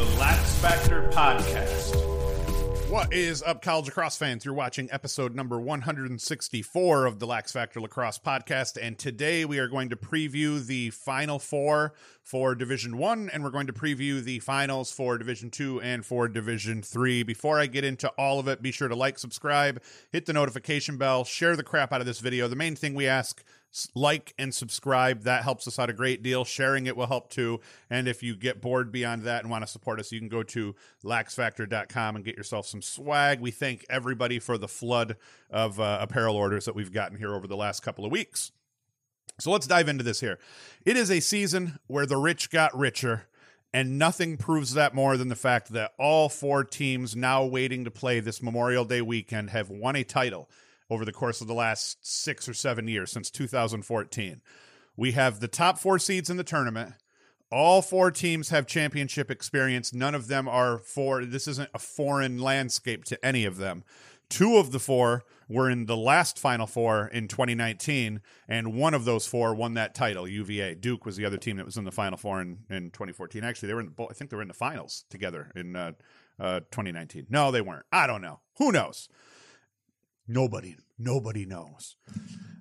the Lax Factor Podcast. What is up, college lacrosse fans? You're watching episode number 164 of the Lax Factor Lacrosse podcast, and today we are going to preview the final four for Division One, and we're going to preview the finals for Division Two and for Division Three. Before I get into all of it, be sure to like, subscribe, hit the notification bell, share the crap out of this video. The main thing we ask like and subscribe. That helps us out a great deal. Sharing it will help too. And if you get bored beyond that and want to support us, you can go to laxfactor.com and get yourself some swag. We thank everybody for the flood of uh, apparel orders that we've gotten here over the last couple of weeks. So let's dive into this here. It is a season where the rich got richer. And nothing proves that more than the fact that all four teams now waiting to play this Memorial Day weekend have won a title over the course of the last six or seven years since 2014. We have the top four seeds in the tournament. All four teams have championship experience. None of them are for this isn't a foreign landscape to any of them. Two of the four were in the last Final Four in 2019, and one of those four won that title. UVA Duke was the other team that was in the Final Four in, in 2014. Actually, they were in the I think they were in the finals together in uh, uh, 2019. No, they weren't. I don't know. Who knows? Nobody, nobody knows.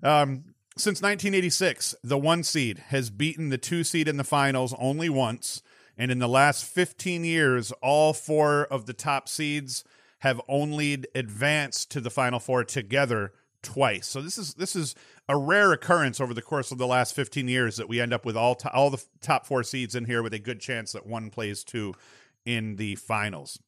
Um, since 1986, the one seed has beaten the two seed in the finals only once. And in the last 15 years, all four of the top seeds have only advanced to the final four together twice. So this is this is a rare occurrence over the course of the last 15 years that we end up with all to, all the top four seeds in here with a good chance that one plays two in the finals.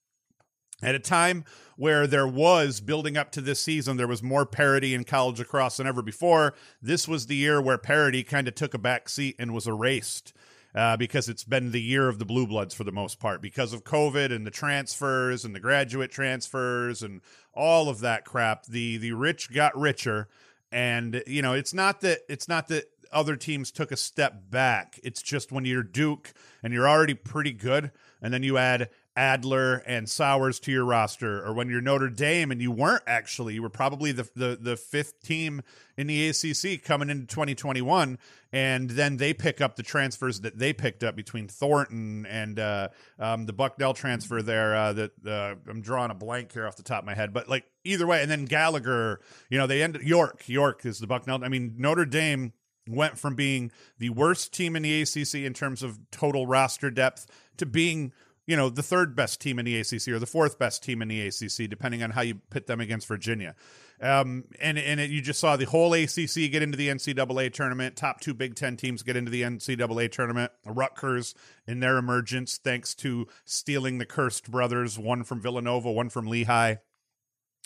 At a time where there was building up to this season, there was more parity in college lacrosse than ever before. This was the year where parity kind of took a back seat and was erased. Uh, because it's been the year of the blue bloods for the most part because of COVID and the transfers and the graduate transfers and all of that crap. The the rich got richer, and you know it's not that it's not that other teams took a step back. It's just when you're Duke and you're already pretty good, and then you add Adler and Sowers to your roster, or when you're Notre Dame and you weren't actually, you were probably the, the the fifth team in the ACC coming into 2021, and then they pick up the transfers that they picked up between Thornton and uh, um, the Bucknell transfer there. Uh, that uh, I'm drawing a blank here off the top of my head, but like either way, and then Gallagher, you know, they ended York. York is the Bucknell. I mean, Notre Dame went from being the worst team in the ACC in terms of total roster depth to being you know, the third best team in the ACC or the fourth best team in the ACC, depending on how you pit them against Virginia. Um, and and it, you just saw the whole ACC get into the NCAA tournament. Top two Big Ten teams get into the NCAA tournament. The Rutgers in their emergence, thanks to stealing the Kirst brothers, one from Villanova, one from Lehigh.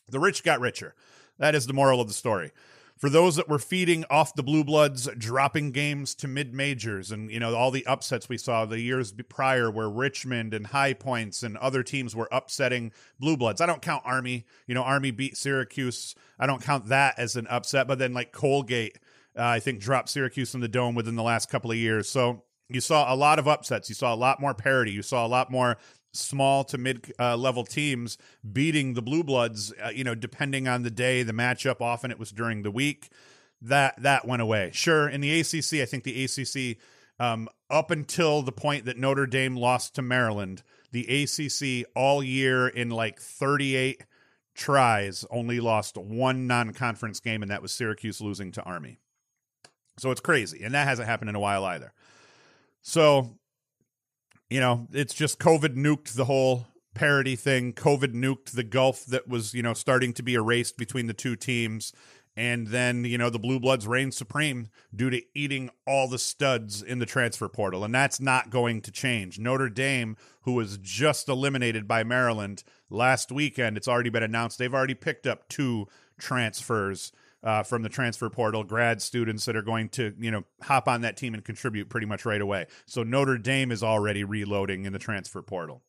The rich got richer. That is the moral of the story for those that were feeding off the blue bloods dropping games to mid majors and you know all the upsets we saw the years prior where richmond and high points and other teams were upsetting blue bloods i don't count army you know army beat syracuse i don't count that as an upset but then like colgate uh, i think dropped syracuse in the dome within the last couple of years so you saw a lot of upsets. You saw a lot more parity. You saw a lot more small to mid uh, level teams beating the blue bloods uh, you know depending on the day the matchup often it was during the week. That that went away. Sure in the acc i think the acc um, up until the point that notre dame lost to maryland the acc all year in like 38 tries only lost one non-conference game and that was syracuse losing to army. So it's crazy and that hasn't happened in a while either. So you know, it's just COVID nuked the whole parity thing. COVID nuked the gulf that was, you know, starting to be erased between the two teams. And then, you know, the Blue Bloods reign supreme due to eating all the studs in the transfer portal. And that's not going to change. Notre Dame, who was just eliminated by Maryland last weekend, it's already been announced they've already picked up two transfers uh, from the transfer portal, grad students that are going to, you know, hop on that team and contribute pretty much right away. So Notre Dame is already reloading in the transfer portal.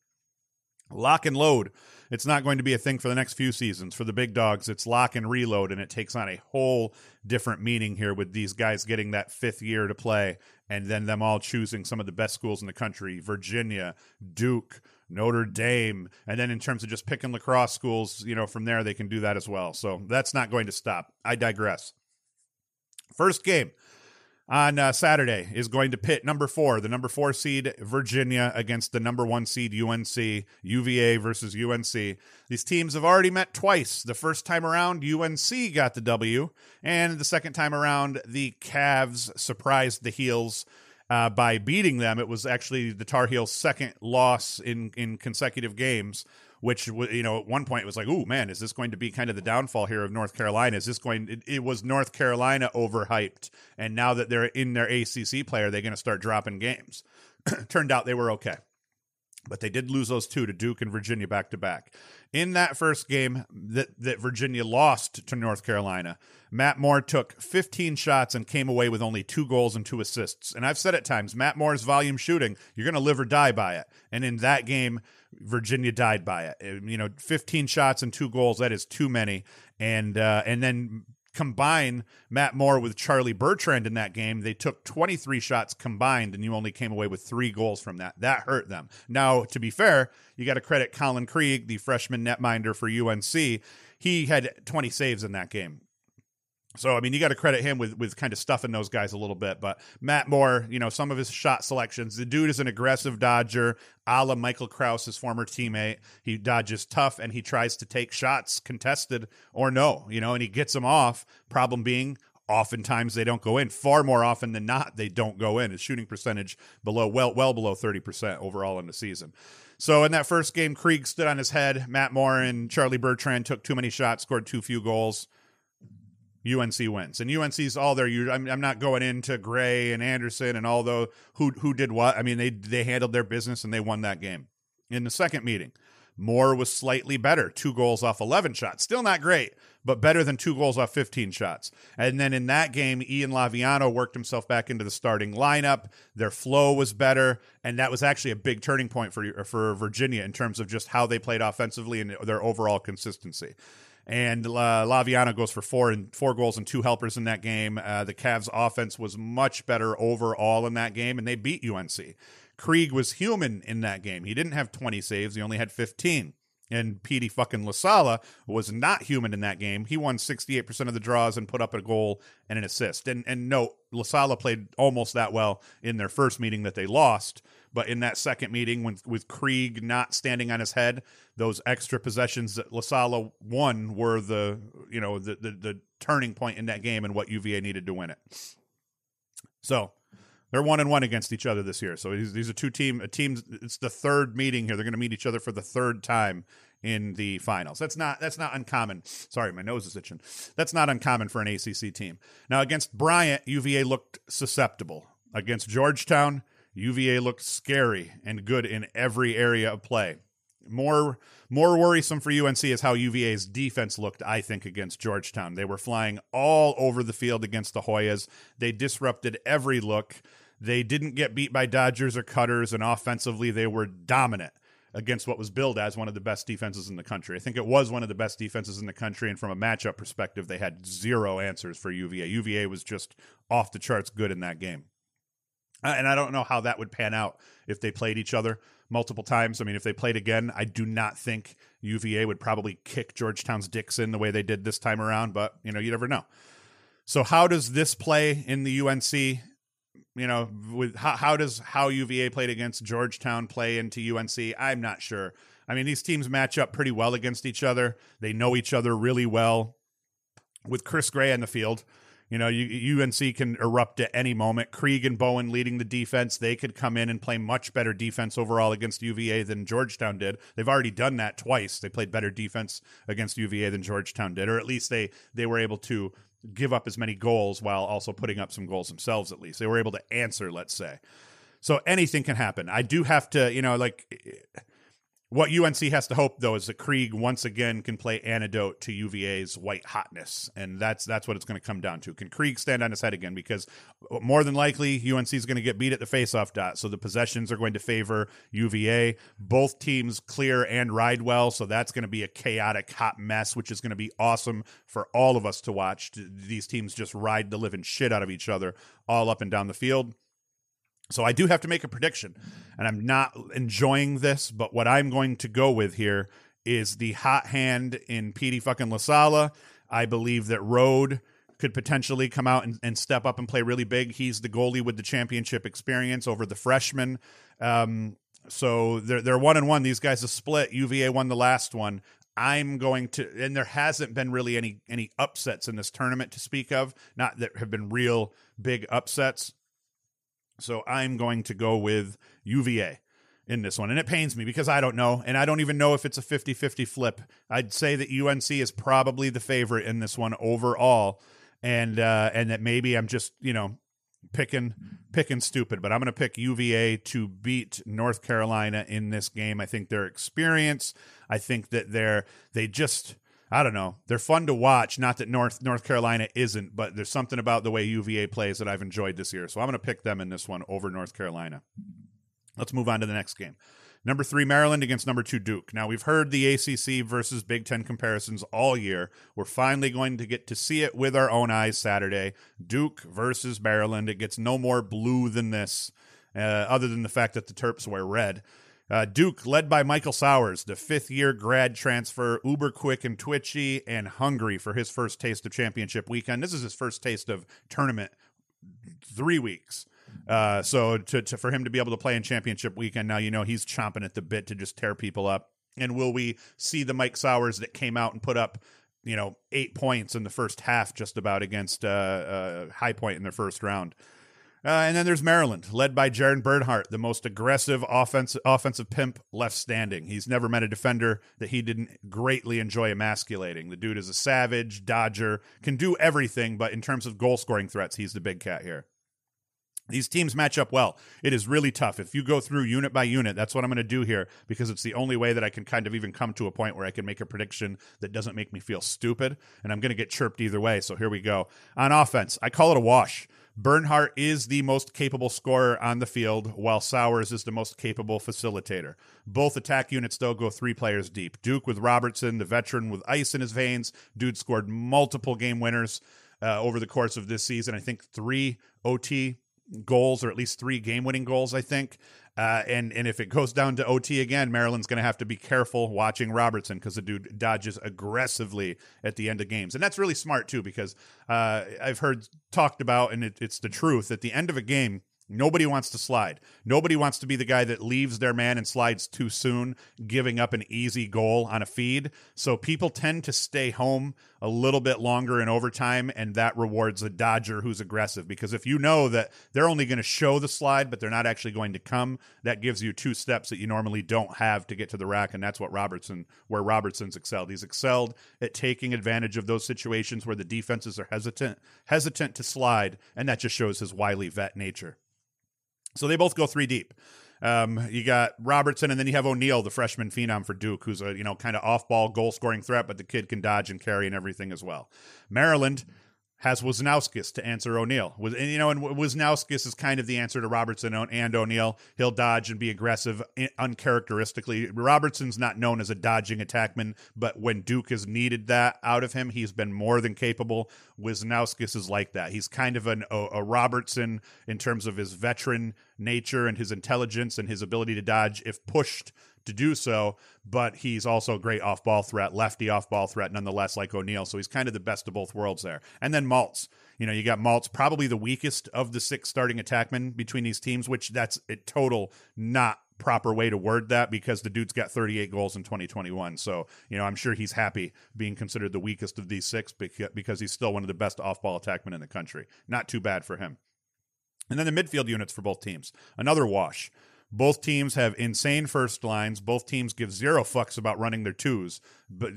Lock and load. It's not going to be a thing for the next few seasons. For the big dogs, it's lock and reload, and it takes on a whole different meaning here with these guys getting that fifth year to play and then them all choosing some of the best schools in the country Virginia, Duke, Notre Dame. And then in terms of just picking lacrosse schools, you know, from there they can do that as well. So that's not going to stop. I digress. First game. on uh, Saturday is going to pit number four, the number four seed Virginia against the number one seed UNC, UVA versus UNC. These teams have already met twice. The first time around, UNC got the W, and the second time around, the Cavs surprised the Heels uh, by beating them. It was actually the Tar Heels' second loss in in consecutive games which you know at one point it was like, oh man, is this going to be kind of the downfall here of North Carolina? Is this going? It, it was North Carolina overhyped, and now that they're in their ACC play, are they going to start dropping games? Turned out they were okay but they did lose those two to Duke and Virginia back to back. In that first game that, that Virginia lost to North Carolina, Matt Moore took 15 shots and came away with only two goals and two assists. And I've said at times, Matt Moore's volume shooting, you're going to live or die by it. And in that game, Virginia died by it. Uh, you know, 15 shots and two goals that is too many. And uh, and then combine Matt Moore with Charlie Bertrand in that game, they took 23 shots combined, and you only came away with three goals from that. That hurt them. Now, to be fair, you got to credit Colin Krieg, the freshman netminder for UNC. He had 20 saves in that game. So I mean, you got to credit him with with kind of stuffing those guys a little bit. But Matt Moore, you know, some of his shot selections. The dude is an aggressive dodger, a la Michael Kraus, his former teammate. He dodges tough and he tries to take shots, contested or no, you know, and he gets them off. Problem being, oftentimes they don't go in. Far more often than not, they don't go in. His shooting percentage below well well below thirty percent overall in the season. So in that first game, Krieg stood on his head. Matt Moore and Charlie Bertrand took too many shots, scored too few goals. UNC wins, and UNC's all there. I'm, I'm not going into Gray and Anderson and all the who who did what. I mean, they they handled their business and they won that game. In the second meeting, Moore was slightly better, two goals off 11 shots. Still not great, but better than two goals off 15 shots. And then in that game, Ian Laviano worked himself back into the starting lineup. Their flow was better, and that was actually a big turning point for for Virginia in terms of just how they played offensively and their overall consistency and uh, Laviano goes for four and four goals and two helpers in that game. Uh, the Cavs' offense was much better overall in that game, and they beat UNC. Krieg was human in that game. He didn't have 20 saves; he only had 15. And Petey fucking LaSalla was not human in that game. He won 68% of the draws and put up a goal and an assist. And and no, LaSalla played almost that well in their first meeting that they lost. But in that second meeting, with with Krieg not standing on his head, those extra possessions that LaSalla won were the you know the, the the turning point in that game and what UVA needed to win it. So they're one and one against each other this year. So these, these are two team teams. It's the third meeting here. They're going to meet each other for the third time in the finals. That's not that's not uncommon. Sorry, my nose is itching. That's not uncommon for an ACC team. Now against Bryant, UVA looked susceptible. Against Georgetown, UVA looked scary and good in every area of play. More more worrisome for UNC is how UVA's defense looked, I think, against Georgetown. They were flying all over the field against the Hoyas. They disrupted every look. They didn't get beat by Dodgers or Cutters, and offensively they were dominant against what was billed as one of the best defenses in the country. I think it was one of the best defenses in the country, and from a matchup perspective, they had zero answers for UVA. UVA was just off the charts good in that game. Uh, and I don't know how that would pan out if they played each other multiple times. I mean, if they played again, I do not think UVA would probably kick Georgetown's dicks in the way they did this time around, but you know, you never know. So how does this play in the UNC? You know, with how, how does how UVA played against Georgetown play into UNC? I'm not sure. I mean, these teams match up pretty well against each other. They know each other really well. With Chris Gray in the field, you know, UNC can erupt at any moment. Krieg and Bowen leading the defense. They could come in and play much better defense overall against UVA than Georgetown did. They've already done that twice. They played better defense against UVA than Georgetown did, or at least they they were able to give up as many goals while also putting up some goals themselves. At least they were able to answer. Let's say. So anything can happen. I do have to, you know, like what UNC has to hope though is that Krieg once again can play antidote to UVA's white hotness, and that's that's what it's going to come down to. Can Krieg stand on his head again? Because uh, more than likely UNC is going to get beat at the faceoff dot, so the possessions are going to favor UVA. Both teams clear and ride well, so that's going to be a chaotic hot mess, which is going to be awesome for all of us to watch. These teams just ride the living shit out of each other all up and down the field. So I do have to make a prediction, and I'm not enjoying this, but what I'm going to go with here is the hot hand in Petey fucking LaSalla. I believe that Rode could potentially come out and, and step up and play really big. He's the goalie with the championship experience over the freshman. Um, so they're they're one and one. These guys have split. UVA won the last one. I'm going to, and there hasn't been really any any upsets in this tournament to speak of. Not that have been real big upsets. So I'm going to go with UVA in this one. And it pains me because I don't know. And I don't even know if it's a 50 50 flip. I'd say that UNC is probably the favorite in this one overall. And, uh, and that maybe I'm just, you know, picking picking stupid, but I'm going to pick UVA to beat North Carolina in this game. I think their experience, I think that they're they just I don't know. They're fun to watch. Not that North North Carolina isn't, but there's something about the way UVA plays that I've enjoyed this year. So I'm going to pick them in this one over North Carolina. Let's move on to the next game. Number three, Maryland against number two, Duke. Now, we've heard the ACC versus Big Ten comparisons all year. We're finally going to get to see it with our own eyes Saturday. Duke versus Maryland. It gets no more blue than this, uh, other than the fact that the Terps wear red. Uh, Duke, led by Michael Sowers, the fifth year grad transfer, uber quick and twitchy and hungry for his first taste of championship weekend. This is his first taste of tournament three weeks. Uh, so to, to for him to be able to play in championship weekend now, you know he's chomping at the bit to just tear people up. And will we see the Mike Sowers that came out and put up, you know, eight points in the first half, just about against uh, uh, High Point in their first round? Uh, and then there's Maryland, led by Jared Bernhardt, the most aggressive offensive offensive pimp left standing. He's never met a defender that he didn't greatly enjoy emasculating. The dude is a savage, dodger, can do everything, but in terms of goal scoring threats, he's the big cat here. These teams match up well. It is really tough. If you go through unit by unit, that's what I'm going to do here because it's the only way that I can kind of even come to a point where I can make a prediction that doesn't make me feel stupid. And I'm going to get chirped either way. So here we go. On offense, I call it a wash. Bernhardt is the most capable scorer on the field, while Sowers is the most capable facilitator. Both attack units, though, go three players deep. Duke with Robertson, the veteran with ice in his veins. Dude scored multiple game winners uh, over the course of this season. I think three OT goals or at least three game winning goals, I think. Uh, and and if it goes down to OT again, Maryland's going to have to be careful watching Robertson because the dude dodges aggressively at the end of games, and that's really smart too because uh, I've heard talked about, and it, it's the truth. At the end of a game, Nobody wants to slide. Nobody wants to be the guy that leaves their man and slides too soon, giving up an easy goal on a feed. So people tend to stay home a little bit longer in overtime, and that rewards a Dodger who's aggressive. Because if you know that they're only going to show the slide, but they're not actually going to come, that gives you two steps that you normally don't have to get to the rack, and that's what Robertson, where Robertson's excelled. He's excelled at taking advantage of those situations where the defenses are hesitant, hesitant to slide, and that just shows his wily vet nature. So they both go three deep. Um, you got Robertson, and then you have O'Neill, the freshman phenom for Duke, who's a you know kind of off ball goal scoring threat, but the kid can dodge and carry and everything as well. Maryland has Wisnauskas to answer O'Neill. Was and you know, and Wisnauskas is kind of the answer to Robertson and O'Neill. He'll dodge and be aggressive uncharacteristically. Robertson's not known as a dodging attackman, but when Duke has needed that out of him, he's been more than capable. Wisnauskas is like that. He's kind of an, a, a Robertson in terms of his veteran nature and his intelligence and his ability to dodge if pushed to do so, but he's also a great off ball threat, lefty off ball threat, nonetheless, like O'Neill. So he's kind of the best of both worlds there. And then Maltz. You know, you got Maltz, probably the weakest of the six starting attackmen between these teams, which that's a total not proper way to word that because the dude's got 38 goals in 2021. So, you know, I'm sure he's happy being considered the weakest of these six because he's still one of the best off ball attackmen in the country. Not too bad for him. And then the midfield units for both teams. Another wash. Both teams have insane first lines. Both teams give zero fucks about running their twos. But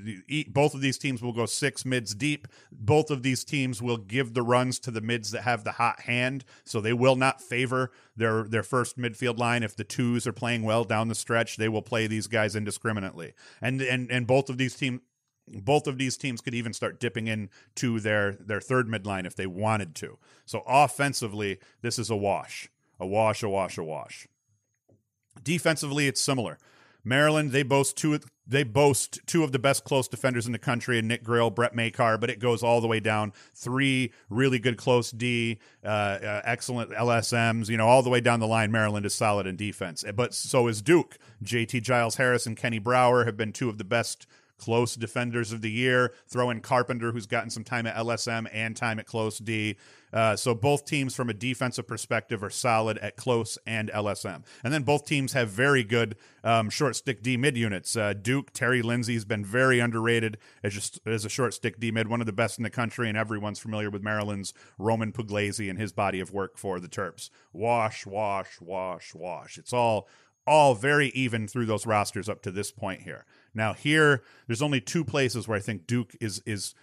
both of these teams will go six mids deep. Both of these teams will give the runs to the mids that have the hot hand. So they will not favor their their first midfield line. If the twos are playing well down the stretch, they will play these guys indiscriminately. And and and both of these teams both of these teams could even start dipping into their their third midline if they wanted to. So offensively, this is a wash, a wash, a wash, a wash. Defensively, it's similar. Maryland, they boast two. They boast two of the best close defenders in the country, and Nick Grill, Brett Makar. But it goes all the way down. Three really good close D, uh, uh, excellent LSMs. You know, all the way down the line. Maryland is solid in defense, but so is Duke. JT Giles Harris and Kenny Brower have been two of the best close defenders of the year. Throw in Carpenter, who's gotten some time at LSM and time at close D. Uh, so both teams, from a defensive perspective, are solid at close and LSM. And then both teams have very good um, short stick D mid units. Uh, Duke Terry Lindsey's been very underrated as just as a short stick D mid, one of the best in the country, and everyone's familiar with Maryland's Roman Puglise and his body of work for the Terps. Wash, wash, wash, wash. It's all all very even through those rosters up to this point here. Now here, there's only two places where I think Duke is is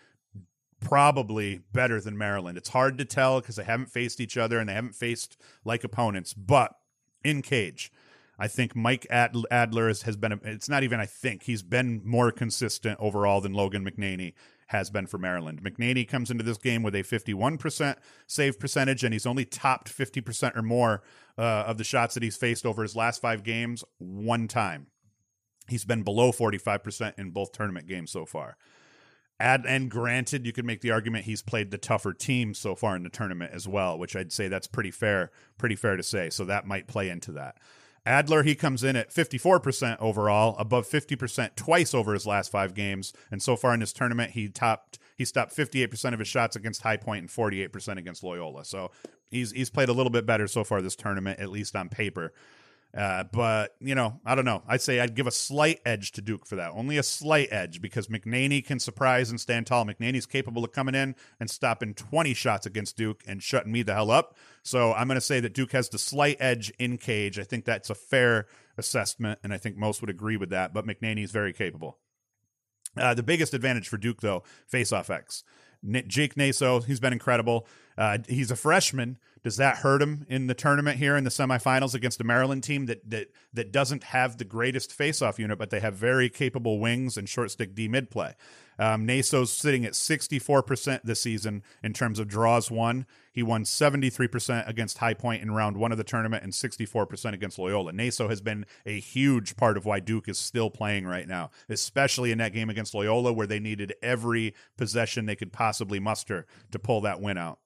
probably better than Maryland. It's hard to tell because they haven't faced each other and they haven't faced like opponents. But in cage, I think Mike Adler has been. It's not even. I think he's been more consistent overall than Logan McNaney has been for Maryland. McNaney comes into this game with a 51% save percentage, and he's only topped 50% or more uh, of the shots that he's faced over his last five games one time. He's been below 45% in both tournament games so far. Add, and granted, you could make the argument he's played the tougher team so far in the tournament as well, which I'd say that's pretty fair, pretty fair to say. So that might play into that. Adler, he comes in at 54% overall, above 50% twice over his last five games. And so far in this tournament, he topped he stopped 58% of his shots against High Point and 48% against Loyola. So he's he's played a little bit better so far this tournament, at least on paper. Uh, but you know, I don't know. I'd say I'd give a slight edge to Duke for that. Only a slight edge because McNaney can surprise and stand tall. McNaney's capable of coming in and stopping 20 shots against Duke and shutting me the hell up. So I'm going to say that Duke has the slight edge in cage. I think that's a fair assessment, and I think most would agree with that. But McNaney's very capable. Uh, the biggest advantage for Duke, though, face-off X. Jake Naso, he's been incredible. Uh, he's a freshman. Does that hurt him in the tournament here in the semifinals against a Maryland team that that that doesn't have the greatest faceoff unit, but they have very capable wings and short stick D mid play? Um, Naso's sitting at 64% this season in terms of draws won. He won 73% against High Point in round one of the tournament and 64% against Loyola. Naso has been a huge part of why Duke is still playing right now, especially in that game against Loyola where they needed every possession they could possibly muster to pull that win out.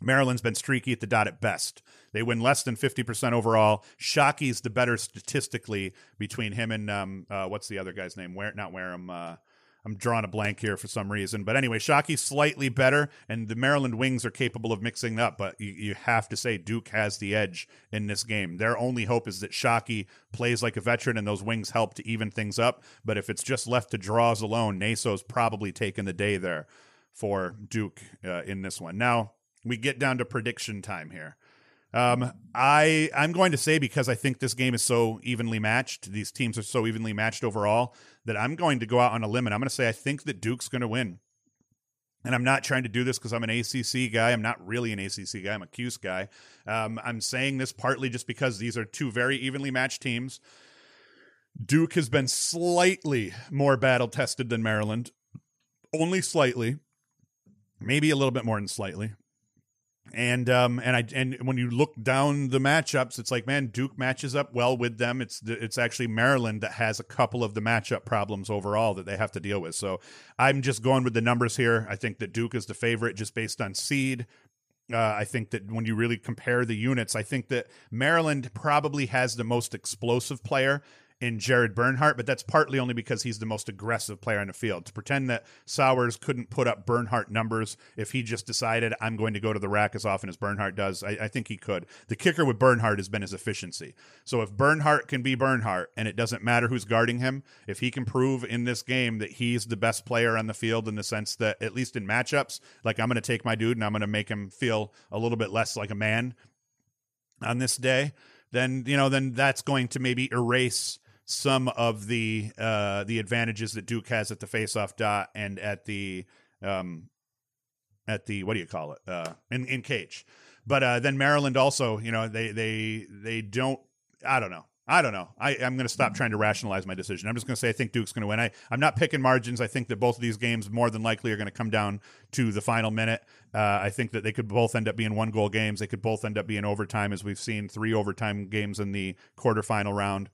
Maryland's been streaky at the dot at best. They win less than 50% overall. Shockey's the better statistically between him and um, uh, what's the other guy's name? Where not Wareham. Uh, I'm drawing a blank here for some reason. But anyway, Shockey's slightly better, and the Maryland Wings are capable of mixing up. But you, you, have to say Duke has the edge in this game. Their only hope is that Shockey plays like a veteran, and those Wings help to even things up. But if it's just left to draws alone, Naso's probably taken the day there for Duke uh, in this one. Now, we get down to prediction time here. Um, I I'm going to say because I think this game is so evenly matched, these teams are so evenly matched overall that I'm going to go out on a limb and I'm going to say I think that Duke's going to win. And I'm not trying to do this because I'm an ACC guy. I'm not really an ACC guy. I'm a Cuse guy. Um, I'm saying this partly just because these are two very evenly matched teams. Duke has been slightly more battle tested than Maryland, only slightly, maybe a little bit more than slightly and um and I and when you look down the matchups, it's like man, Duke matches up well with them. It's it's actually Maryland that has a couple of the matchup problems overall that they have to deal with. So I'm just going with the numbers here. I think that Duke is the favorite just based on seed. Uh, I think that when you really compare the units, I think that Maryland probably has the most explosive player in Jared Bernhardt, but that's partly only because he's the most aggressive player on the field. To pretend that Sowers couldn't put up Bernhardt numbers if he just decided I'm going to go to the rack as often as Bernhardt does, I, I think he could. The kicker with Bernhardt has been his efficiency. So if Bernhardt can be Bernhardt and it doesn't matter who's guarding him, if he can prove in this game that he's the best player on the field in the sense that at least in matchups, like I'm going to take my dude and I'm going to make him feel a little bit less like a man on this day, then you know then that's going to maybe erase some of the uh, the advantages that Duke has at the faceoff dot and at the um, at the what do you call it uh, in in cage. But uh, then Maryland also, you know, they they they don't. I don't know. I don't know. I, am going to stop trying to rationalize my decision. I'm just going to say I think Duke's going to win. I, I'm not picking margins. I think that both of these games more than likely are going to come down to the final minute. Uh, I think that they could both end up being one goal games. They could both end up being overtime, as we've seen three overtime games in the quarterfinal round.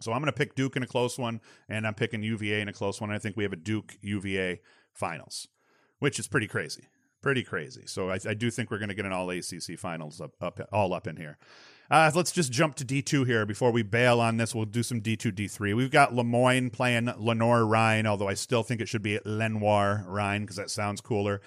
So I'm going to pick Duke in a close one, and I'm picking UVA in a close one. I think we have a Duke UVA finals, which is pretty crazy, pretty crazy. So I, I do think we're going to get an all ACC finals up, up, all up in here. Uh, let's just jump to D2 here before we bail on this. We'll do some D2, D3. We've got Lemoyne playing Lenoir Rhyne, although I still think it should be Lenoir Rhyne because that sounds cooler.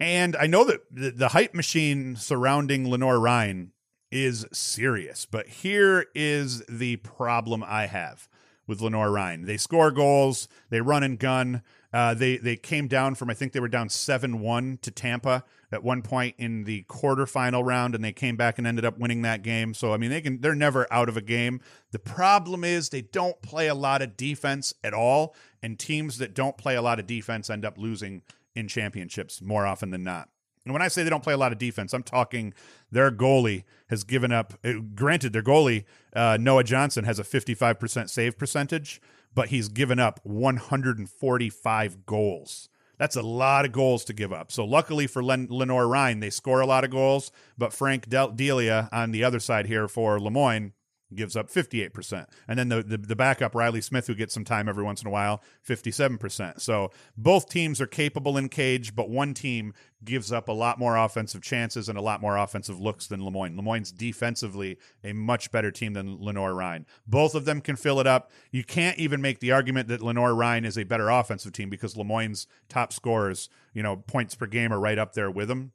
And I know that the, the hype machine surrounding Lenoir Rhyne is serious, but here is the problem I have with Lenoir Ryan. They score goals, they run and gun. Uh, they they came down from I think they were down seven one to Tampa at one point in the quarterfinal round, and they came back and ended up winning that game. So I mean they can they're never out of a game. The problem is they don't play a lot of defense at all, and teams that don't play a lot of defense end up losing in championships more often than not. And when I say they don't play a lot of defense, I'm talking their goalie has given up. Uh, granted, their goalie uh, Noah Johnson has a 55% save percentage, but he's given up 145 goals. That's a lot of goals to give up. So luckily for Len- Lenoir Rhyne, they score a lot of goals, but Frank Del- Delia on the other side here for Lemoyne gives up 58%. And then the, the, the backup, Riley Smith, who gets some time every once in a while, 57%. So both teams are capable in cage, but one team gives up a lot more offensive chances and a lot more offensive looks than Lemoyne. Lemoyne's defensively a much better team than Lenoir Ryan. Both of them can fill it up. You can't even make the argument that Lenoir Ryan is a better offensive team because Lemoyne's top scorers, you know, points per game are right up there with them.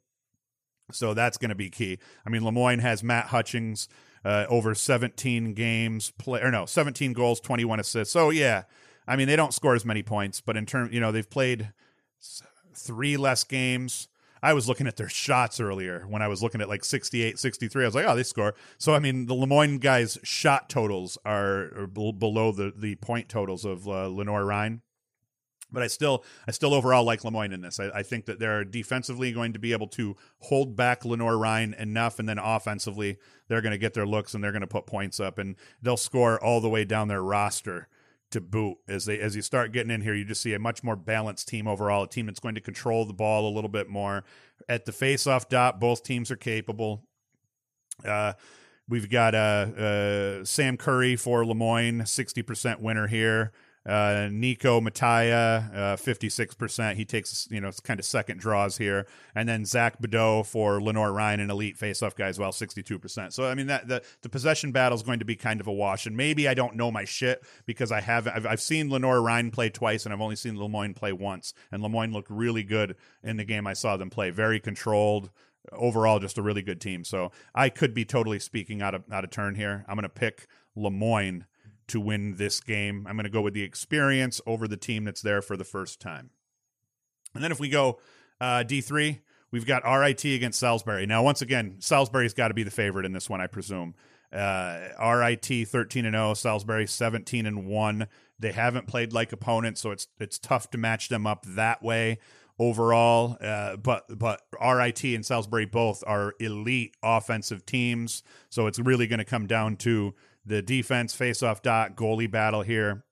So that's going to be key. I mean, Lemoyne has Matt Hutchings, uh, over 17 games play or no 17 goals 21 assists. So yeah i mean they don't score as many points but in terms you know they've played three less games. I was looking at their shots earlier when i was looking at like 68 63 i was like oh they score. So i mean the lemoyne guys shot totals are, are below the the point totals of uh, lenoir rhyne but I still, I still overall like Lemoyne in this. I, I, think that they're defensively going to be able to hold back Lenoir Ryan enough, and then offensively, they're going to get their looks and they're going to put points up, and they'll score all the way down their roster to boot. As they, as you start getting in here, you just see a much more balanced team overall. A team that's going to control the ball a little bit more at the face-off dot. Both teams are capable. Uh, we've got uh, uh, Sam Curry for Lemoyne, sixty percent winner here. Uh, Nico Mattia, uh, 56%. He takes, you know, kind of second draws here. And then Zach Bedeau for Lenoir Ryan an elite faceoff guy as well, 62%. So, I mean, that the, the possession battle is going to be kind of a wash. And maybe I don't know my shit because I haven't, I've, I've seen Lenoir Ryan play twice and I've only seen Lemoyne play once. And Lemoyne looked really good in the game I saw them play. Very controlled overall just a really good team. So I could be totally speaking out of out of turn here. I'm going to pick Lemoyne to win this game. I'm going to go with the experience over the team that's there for the first time. And then if we go uh, D3, we've got RIT against Salisbury. Now, once again, Salisbury's got to be the favorite in this one, I presume. Uh, RIT 13 and 0, Salisbury 17 and 1. They haven't played like opponents, so it's it's tough to match them up that way overall. Uh, but but RIT and Salisbury both are elite offensive teams, so it's really going to come down to the defense face-off dot goalie battle here,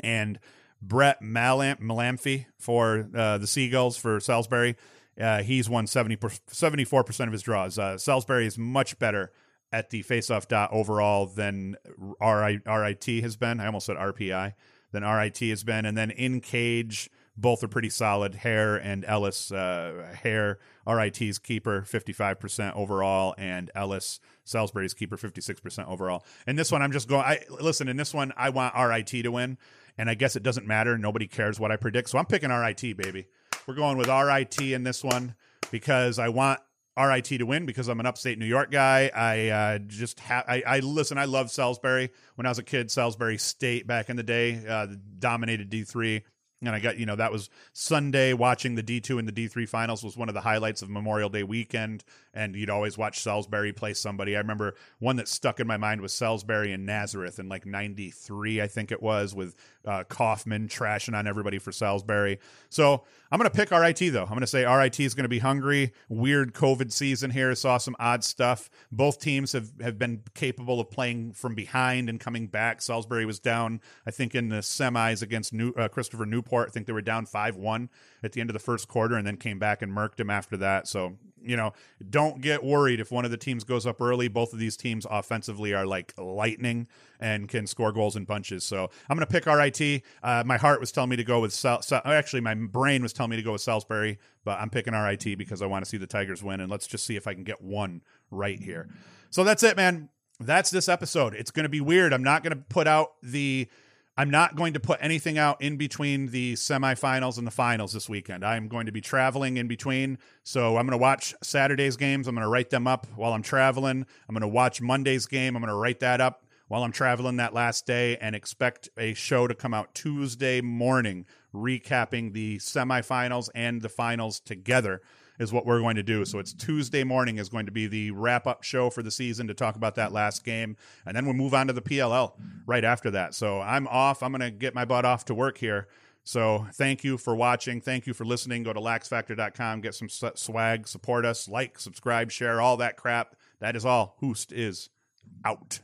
and Brett Malam- Malamphy for uh, the Seagulls for Salisbury. Uh, he's won 70 74% of his draws. Uh, Salisbury is much better at the face-off dot overall than RIT has been. I almost said RPI than RIT has been, and then in cage both are pretty solid. Hare and Ellis. Uh, Hare, RIT's keeper, 55% overall, and Ellis, Salisbury's keeper, 56% overall. And this one, I'm just going, I listen, in this one, I want RIT to win, and I guess it doesn't matter. Nobody cares what I predict. So I'm picking RIT, baby. We're going with RIT in this one because I want RIT to win because I'm an upstate New York guy. I uh, just have, I, I, listen, I love Salisbury. When I was a kid, Salisbury State back in the day uh, dominated D3 and I got, you know, that was Sunday watching the D2 and the D3 finals was one of the highlights of Memorial Day weekend. And you'd always watch Salisbury play somebody. I remember one that stuck in my mind was Salisbury and Nazareth in like 93, I think it was, with uh, Kaufman trashing on everybody for Salisbury. So I'm going to pick RIT, though. I'm going to say RIT is going to be hungry. Weird COVID season here. Saw some odd stuff. Both teams have, have been capable of playing from behind and coming back. Salisbury was down, I think, in the semis against New, uh, Christopher Newport. I think they were down 5 1 at the end of the first quarter and then came back and murked him after that. So, you know, don't get worried if one of the teams goes up early. Both of these teams offensively are like lightning and can score goals in bunches. So I'm going to pick RIT. Uh, my heart was telling me to go with Sal- Sal- actually my brain was telling me to go with Salisbury, but I'm picking RIT because I want to see the Tigers win and let's just see if I can get one right here. So that's it, man that's this episode. It's going to be weird. I'm not going to put out the I'm not going to put anything out in between the semifinals and the finals this weekend. I'm going to be traveling in between. So I'm going to watch Saturday's games. I'm going to write them up while I'm traveling. I'm going to watch Monday's game. I'm going to write that up while I'm traveling that last day and expect a show to come out Tuesday morning recapping the semifinals and the finals together is what we're going to do. So it's Tuesday morning is going to be the wrap up show for the season to talk about that last game, and then we'll move on to the PLL right after that. So I'm off. I'm going to get my butt off to work here. So thank you for watching. Thank you for listening. Go to laxfactor.com, get some swag, support us, like, subscribe, share, all that crap. That is all. Hoost is out.